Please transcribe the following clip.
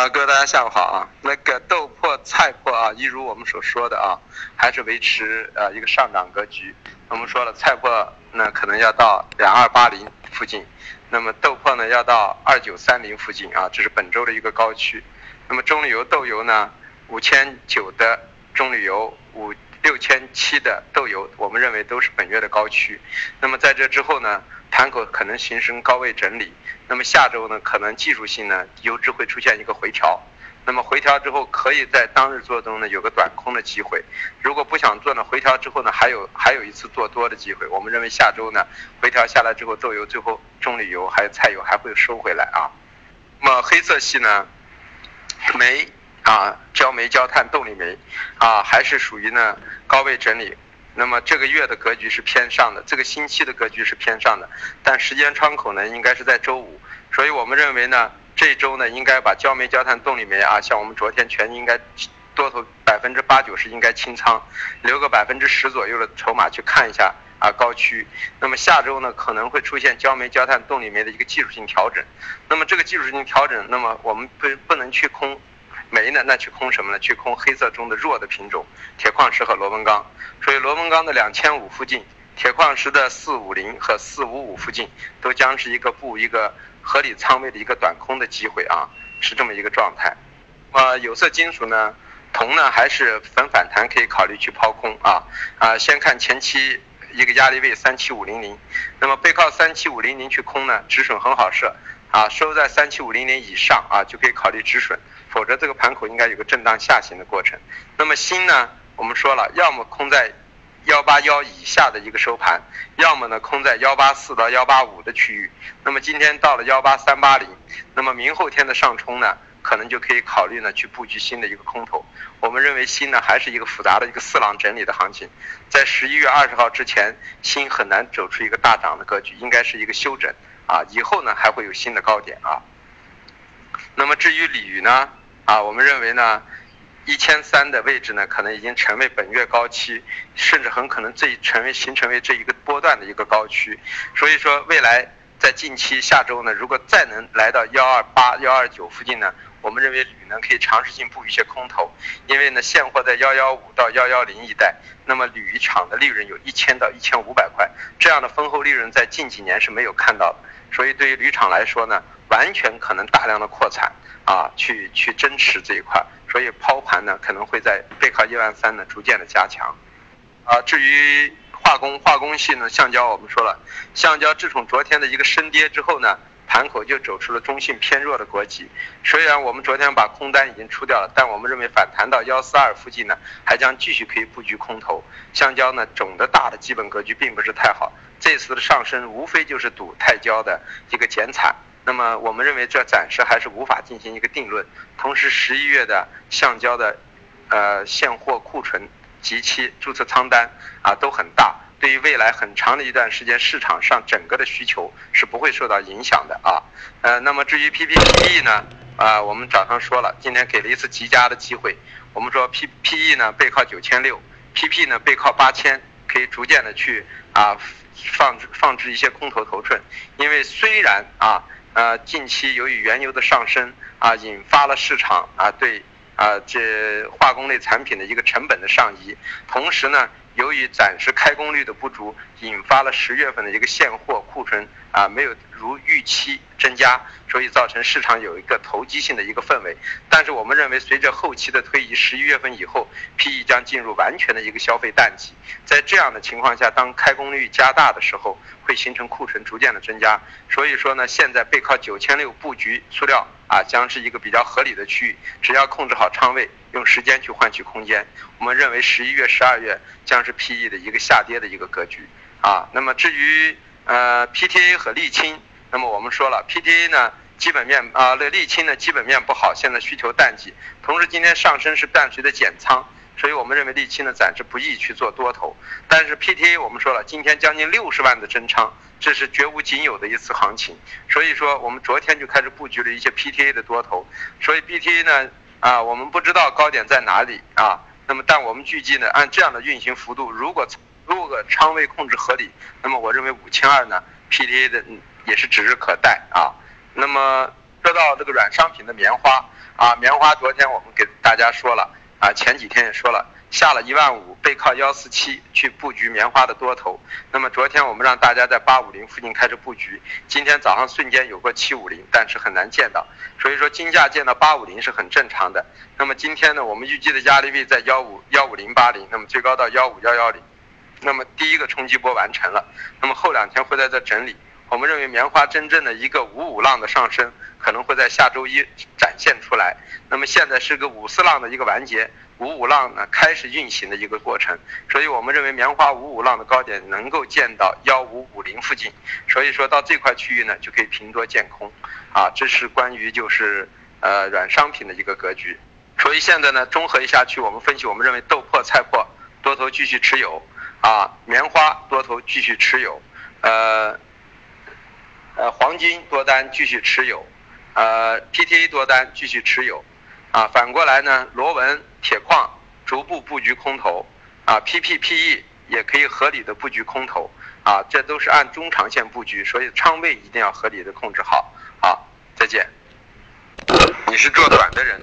啊，各位大家下午好啊。那个豆粕、菜粕啊，一如我们所说的啊，还是维持呃一个上涨格局。我们说了，菜粕呢可能要到两二八零附近，那么豆粕呢要到二九三零附近啊，这是本周的一个高区。那么中榈油、豆油呢，五千九的中榈油，五六千七的豆油，我们认为都是本月的高区。那么在这之后呢？盘口可能形成高位整理，那么下周呢，可能技术性呢，油脂会出现一个回调，那么回调之后，可以在当日做中呢有个短空的机会，如果不想做呢，回调之后呢，还有还有一次做多的机会。我们认为下周呢，回调下来之后，豆油最后棕榈油还有菜油还会收回来啊。那么黑色系呢，煤啊，焦煤、焦炭、动力煤啊，还是属于呢高位整理。那么这个月的格局是偏上的，这个星期的格局是偏上的，但时间窗口呢应该是在周五，所以我们认为呢这周呢应该把焦煤、焦炭、动力煤啊，像我们昨天全应该多头百分之八九十应该清仓，留个百分之十左右的筹码去看一下啊高区。那么下周呢可能会出现焦煤、焦炭、动力煤的一个技术性调整，那么这个技术性调整，那么我们不不能去空。煤呢？那去空什么呢？去空黑色中的弱的品种，铁矿石和螺纹钢。所以螺纹钢的两千五附近，铁矿石的四五零和四五五附近，都将是一个布一个合理仓位的一个短空的机会啊，是这么一个状态。呃，有色金属呢，铜呢还是分反弹可以考虑去抛空啊啊，先看前期一个压力位三七五零零，那么背靠三七五零零去空呢，止损很好设啊，收在三七五零零以上啊，就可以考虑止损。否则这个盘口应该有个震荡下行的过程。那么锌呢？我们说了，要么空在幺八幺以下的一个收盘，要么呢空在幺八四到幺八五的区域。那么今天到了幺八三八零，那么明后天的上冲呢，可能就可以考虑呢去布局新的一个空头。我们认为锌呢还是一个复杂的一个四浪整理的行情，在十一月二十号之前，锌很难走出一个大涨的格局，应该是一个休整啊。以后呢还会有新的高点啊。那么至于铝呢？啊，我们认为呢，一千三的位置呢，可能已经成为本月高期，甚至很可能这成为形成为这一个波段的一个高区。所以说，未来在近期下周呢，如果再能来到幺二八、幺二九附近呢，我们认为铝呢可以尝试性布一些空头，因为呢现货在幺幺五到幺幺零一带，那么铝厂的利润有一千到一千五百块，这样的丰厚利润在近几年是没有看到的。所以对于铝厂来说呢，完全可能大量的扩产。啊，去去增持这一块，所以抛盘呢可能会在背靠一万三呢逐渐的加强。啊，至于化工化工系呢，橡胶我们说了，橡胶自从昨天的一个深跌之后呢，盘口就走出了中性偏弱的格局。虽然我们昨天把空单已经出掉了，但我们认为反弹到幺四二附近呢，还将继续可以布局空头。橡胶呢总的大的基本格局并不是太好，这次的上升无非就是赌泰焦的一个减产。那么我们认为这暂时还是无法进行一个定论。同时，十一月的橡胶的，呃，现货库存及其注册仓单啊都很大，对于未来很长的一段时间市场上整个的需求是不会受到影响的啊。呃，那么至于 P P P E 呢，啊，我们早上说了，今天给了一次极佳的机会。我们说 P P E 呢背靠九千六，P P 呢背靠八千，可以逐渐的去啊放置放置一些空头头寸，因为虽然啊。呃，近期由于原油的上升啊，引发了市场啊对啊这化工类产品的一个成本的上移，同时呢，由于暂时开工率的不足，引发了十月份的一个现货库存啊没有如预期增加。所以造成市场有一个投机性的一个氛围，但是我们认为随着后期的推移，十一月份以后，PE 将进入完全的一个消费淡季。在这样的情况下，当开工率加大的时候，会形成库存逐渐的增加。所以说呢，现在背靠九千六布局塑料啊，将是一个比较合理的区域。只要控制好仓位，用时间去换取空间，我们认为十一月、十二月将是 PE 的一个下跌的一个格局啊。那么至于呃 PTA 和沥青。那么我们说了，PTA 呢基本面啊，那沥青呢基本面不好，现在需求淡季，同时今天上升是伴随着减仓，所以我们认为沥青呢暂时不宜去做多头。但是 PTA 我们说了，今天将近六十万的增仓，这是绝无仅有的一次行情，所以说我们昨天就开始布局了一些 PTA 的多头。所以 PTA 呢啊，我们不知道高点在哪里啊，那么但我们预计呢，按这样的运行幅度，如果如果仓位控制合理，那么我认为五千二呢 PTA 的。也是指日可待啊。那么说到这个软商品的棉花啊，棉花昨天我们给大家说了啊，前几天也说了。下了一万五，背靠幺四七去布局棉花的多头。那么昨天我们让大家在八五零附近开始布局，今天早上瞬间有个七五零，但是很难见到。所以说金价见到八五零是很正常的。那么今天呢，我们预计的压力位在幺五幺五零八零，那么最高到幺五幺幺零。那么第一个冲击波完成了，那么后两天会在这整理。我们认为棉花真正的一个五五浪的上升可能会在下周一展现出来。那么现在是个五四浪的一个完结。五五浪呢开始运行的一个过程，所以我们认为棉花五五浪的高点能够见到幺五五零附近，所以说到这块区域呢就可以平多见空，啊，这是关于就是呃软商品的一个格局。所以现在呢综合一下去，我们分析，我们认为豆粕、菜粕多头继续持有，啊，棉花多头继续持有，呃，呃黄金多单继续持有，呃 PTA 多单继续持有。啊，反过来呢，螺纹、铁矿逐步布局空头，啊，PPPE 也可以合理的布局空头，啊，这都是按中长线布局，所以仓位一定要合理的控制好。好，再见。你是做短的人。